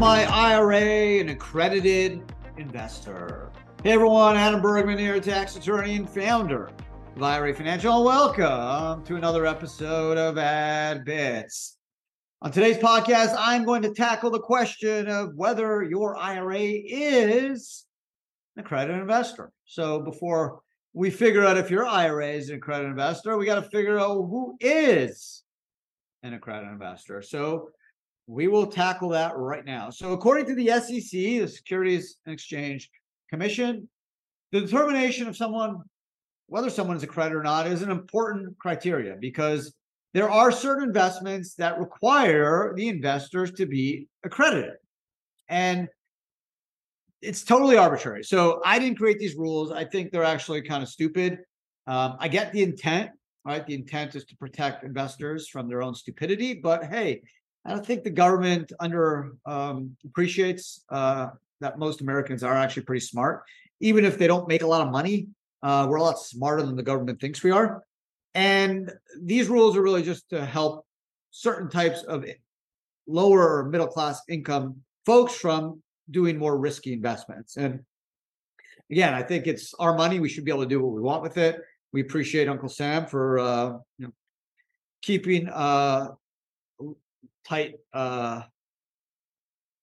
my IRA an accredited investor? Hey everyone, Adam Bergman here, tax attorney and founder of IRA Financial. Welcome to another episode of Ad Bits. On today's podcast, I'm going to tackle the question of whether your IRA is an accredited investor. So before we figure out if your IRA is an accredited investor, we got to figure out who is an accredited investor. So we will tackle that right now. So, according to the SEC, the Securities and Exchange Commission, the determination of someone, whether someone is accredited or not, is an important criteria because there are certain investments that require the investors to be accredited. And it's totally arbitrary. So, I didn't create these rules. I think they're actually kind of stupid. Um, I get the intent, right? The intent is to protect investors from their own stupidity. But hey, I don't think the government under um, appreciates uh, that most Americans are actually pretty smart, even if they don't make a lot of money. Uh, we're a lot smarter than the government thinks we are, and these rules are really just to help certain types of lower or middle class income folks from doing more risky investments. And again, I think it's our money; we should be able to do what we want with it. We appreciate Uncle Sam for uh, you know keeping uh, tight uh,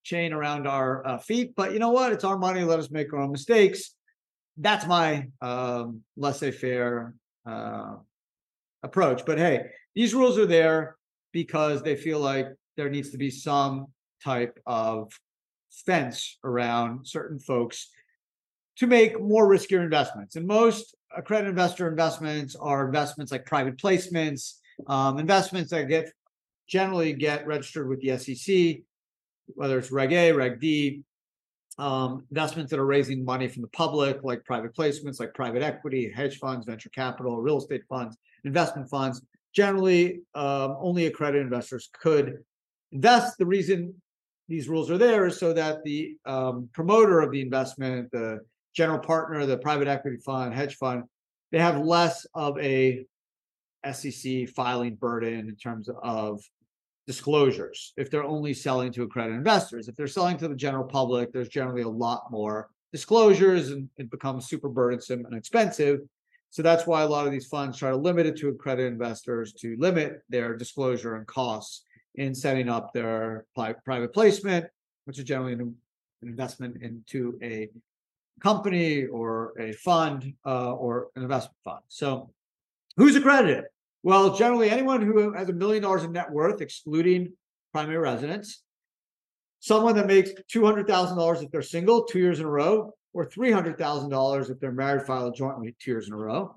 chain around our uh, feet. But you know what? It's our money. Let us make our own mistakes. That's my um, laissez-faire uh, approach. But hey, these rules are there because they feel like there needs to be some type of fence around certain folks to make more riskier investments. And most accredited investor investments are investments like private placements, um, investments that get generally get registered with the SEC, whether it's Reg A, Reg D, um, investments that are raising money from the public, like private placements, like private equity, hedge funds, venture capital, real estate funds, investment funds. Generally, um, only accredited investors could invest. The reason these rules are there is so that the um, promoter of the investment, the general partner, the private equity fund, hedge fund, they have less of a SEC filing burden in terms of disclosures if they're only selling to accredited investors. If they're selling to the general public, there's generally a lot more disclosures and it becomes super burdensome and expensive. So that's why a lot of these funds try to limit it to accredited investors to limit their disclosure and costs in setting up their private placement, which is generally an investment into a company or a fund uh, or an investment fund. So who's accredited? Well, generally, anyone who has a million dollars in net worth, excluding primary residence, someone that makes $200,000 if they're single two years in a row, or $300,000 if they're married, filed jointly two years in a row.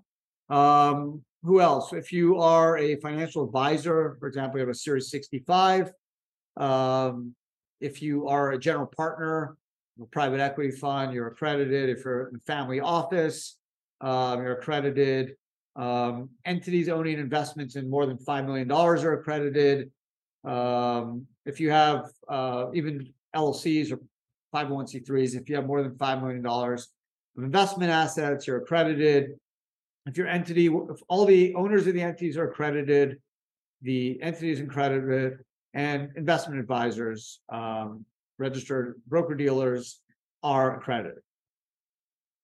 Um, who else? If you are a financial advisor, for example, you have a Series 65. Um, if you are a general partner, a private equity fund, you're accredited. If you're in a family office, um, you're accredited. Um, entities owning investments in more than $5 million are accredited. Um, if you have uh, even LLCs or 501c3s, if you have more than $5 million of investment assets, you're accredited. If your entity, if all the owners of the entities are accredited, the entity is accredited, and investment advisors, um, registered broker dealers are accredited.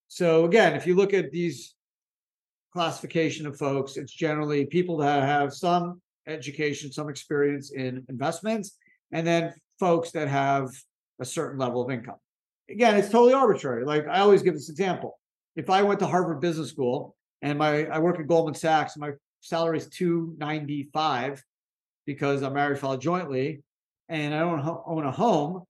So again, if you look at these classification of folks. It's generally people that have some education, some experience in investments, and then folks that have a certain level of income. Again, it's totally arbitrary. Like I always give this example. If I went to Harvard Business School and my I work at Goldman Sachs, my salary is 295 because I'm married filed jointly and I don't own a home.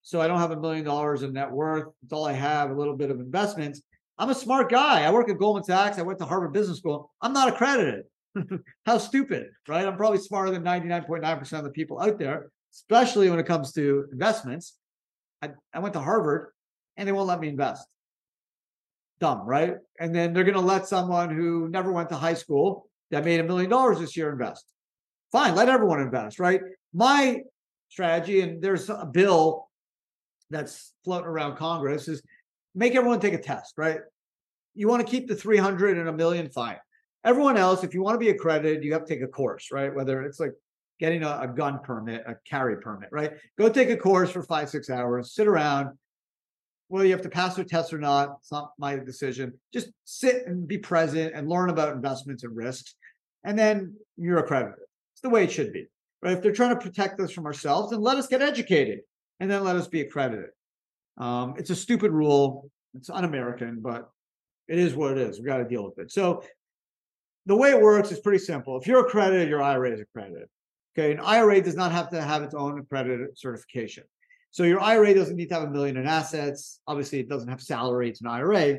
So I don't have a million dollars in net worth. It's all I have, a little bit of investments. I'm a smart guy. I work at Goldman Sachs. I went to Harvard Business School. I'm not accredited. How stupid, right? I'm probably smarter than 99.9% of the people out there, especially when it comes to investments. I, I went to Harvard and they won't let me invest. Dumb, right? And then they're going to let someone who never went to high school that made a million dollars this year invest. Fine, let everyone invest, right? My strategy, and there's a bill that's floating around Congress, is make everyone take a test, right? You want to keep the 300 and a million, fine. Everyone else, if you want to be accredited, you have to take a course, right? Whether it's like getting a, a gun permit, a carry permit, right? Go take a course for five, six hours, sit around. Well, you have to pass the test or not. It's not my decision. Just sit and be present and learn about investments and risks. And then you're accredited. It's the way it should be. Right? If they're trying to protect us from ourselves, then let us get educated and then let us be accredited. Um, it's a stupid rule. It's un-American, but it is what it is. We've got to deal with it. So the way it works is pretty simple. If you're accredited, your IRA is accredited. Okay, an IRA does not have to have its own accredited certification. So your IRA doesn't need to have a million in assets. Obviously, it doesn't have salary. It's an IRA.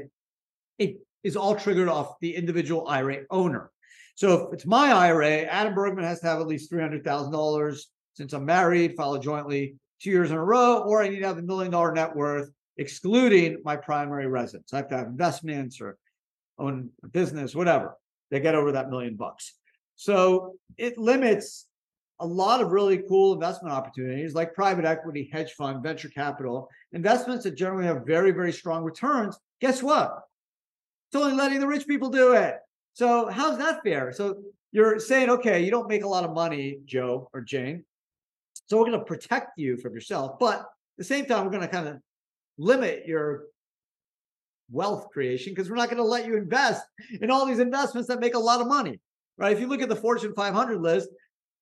It is all triggered off the individual IRA owner. So if it's my IRA, Adam Bergman has to have at least $300,000 since I'm married, file jointly two years in a row, or I need to have a million dollar net worth, excluding my primary residence. I have to have investments or own a business, whatever. They get over that million bucks. So it limits a lot of really cool investment opportunities like private equity, hedge fund, venture capital, investments that generally have very, very strong returns. Guess what? It's only letting the rich people do it. So how's that fair? So you're saying, okay, you don't make a lot of money, Joe or Jane. So we're going to protect you from yourself, but at the same time, we're going to kind of limit your wealth creation because we're not going to let you invest in all these investments that make a lot of money, right? If you look at the Fortune 500 list,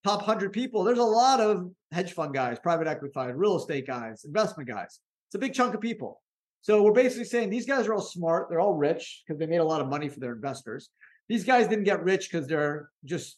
top 100 people, there's a lot of hedge fund guys, private equity funds, real estate guys, investment guys. It's a big chunk of people. So we're basically saying these guys are all smart. They're all rich because they made a lot of money for their investors. These guys didn't get rich because they're just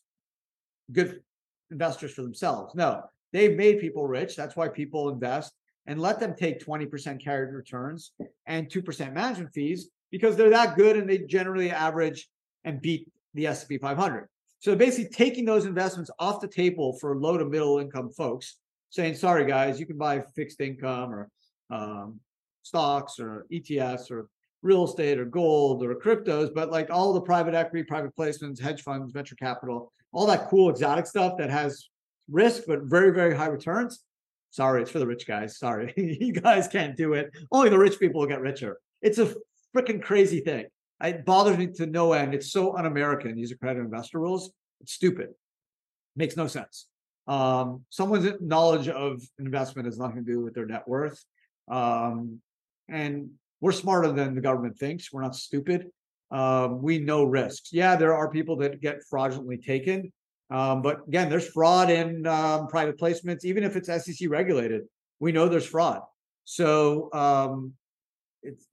good investors for themselves. No, they've made people rich. That's why people invest and let them take 20% carried returns and 2% management fees because they're that good and they generally average and beat the S&P 500. So basically taking those investments off the table for low to middle income folks, saying, sorry guys, you can buy fixed income or um, stocks or ETFs or real estate or gold or cryptos, but like all the private equity, private placements, hedge funds, venture capital, all that cool exotic stuff that has risk but very, very high returns. Sorry, it's for the rich guys. Sorry, you guys can't do it. Only the rich people will get richer. It's a freaking crazy thing. It bothers me to no end. It's so un-American. These accredited investor rules. It's stupid. Makes no sense. Um, someone's knowledge of investment has nothing to do with their net worth. Um, and we're smarter than the government thinks. We're not stupid. Um, we know risks. Yeah, there are people that get fraudulently taken. Um, but again, there's fraud in um, private placements, even if it's SEC regulated. We know there's fraud. So um, it's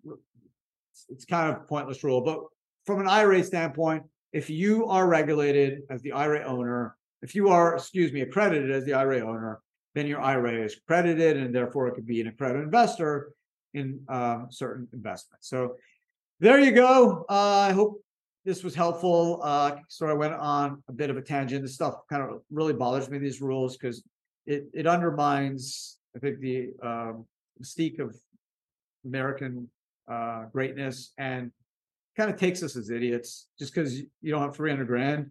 it's kind of pointless rule. But from an IRA standpoint, if you are regulated as the IRA owner, if you are, excuse me, accredited as the IRA owner, then your IRA is credited, and therefore it could be an accredited investor in um, certain investments. So there you go. Uh, I hope this was helpful. Uh, sort of went on a bit of a tangent. This stuff kind of really bothers me, these rules, because it, it undermines, I think, the um, mystique of American uh, greatness and kind of takes us as idiots just because you don't have 300 grand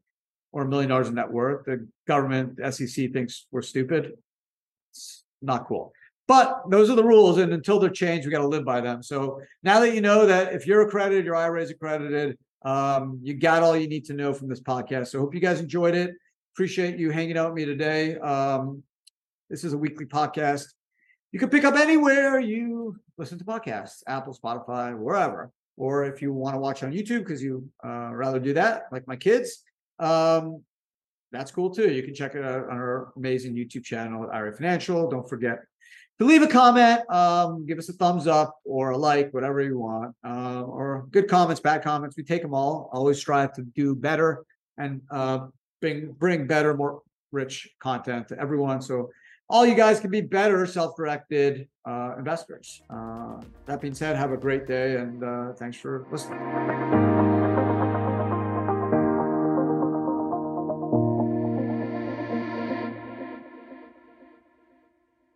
or a million dollars in net worth. The government, the SEC thinks we're stupid. It's not cool. But those are the rules, and until they're changed, we got to live by them. So now that you know that if you're accredited, your IRA is accredited, um, you got all you need to know from this podcast. So hope you guys enjoyed it. Appreciate you hanging out with me today. Um, this is a weekly podcast. You can pick up anywhere you listen to podcasts, Apple, Spotify, wherever. Or if you want to watch on YouTube because you uh, rather do that, like my kids, um, that's cool too. You can check it out on our amazing YouTube channel IRA Financial. Don't forget to leave a comment, um, give us a thumbs up or a like, whatever you want, uh, or good comments, bad comments. We take them all. Always strive to do better and uh, bring bring better, more rich content to everyone. So all you guys can be better self-directed uh, investors. Uh, that being said, have a great day and uh, thanks for listening.